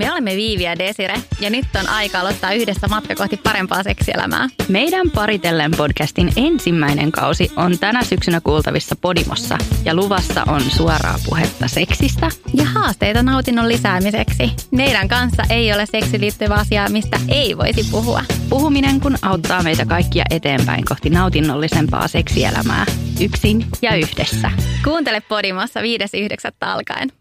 Me olemme Viivi ja Desire ja nyt on aika aloittaa yhdessä matka kohti parempaa seksielämää. Meidän Paritellen podcastin ensimmäinen kausi on tänä syksynä kuultavissa Podimossa ja luvassa on suoraa puhetta seksistä. Ja haasteita nautinnon lisäämiseksi. Meidän kanssa ei ole seksi liittyvä asia, mistä ei voisi puhua. Puhuminen kun auttaa meitä kaikkia eteenpäin kohti nautinnollisempaa seksielämää. Yksin ja yhdessä. Kuuntele Podimossa 5.9. alkaen.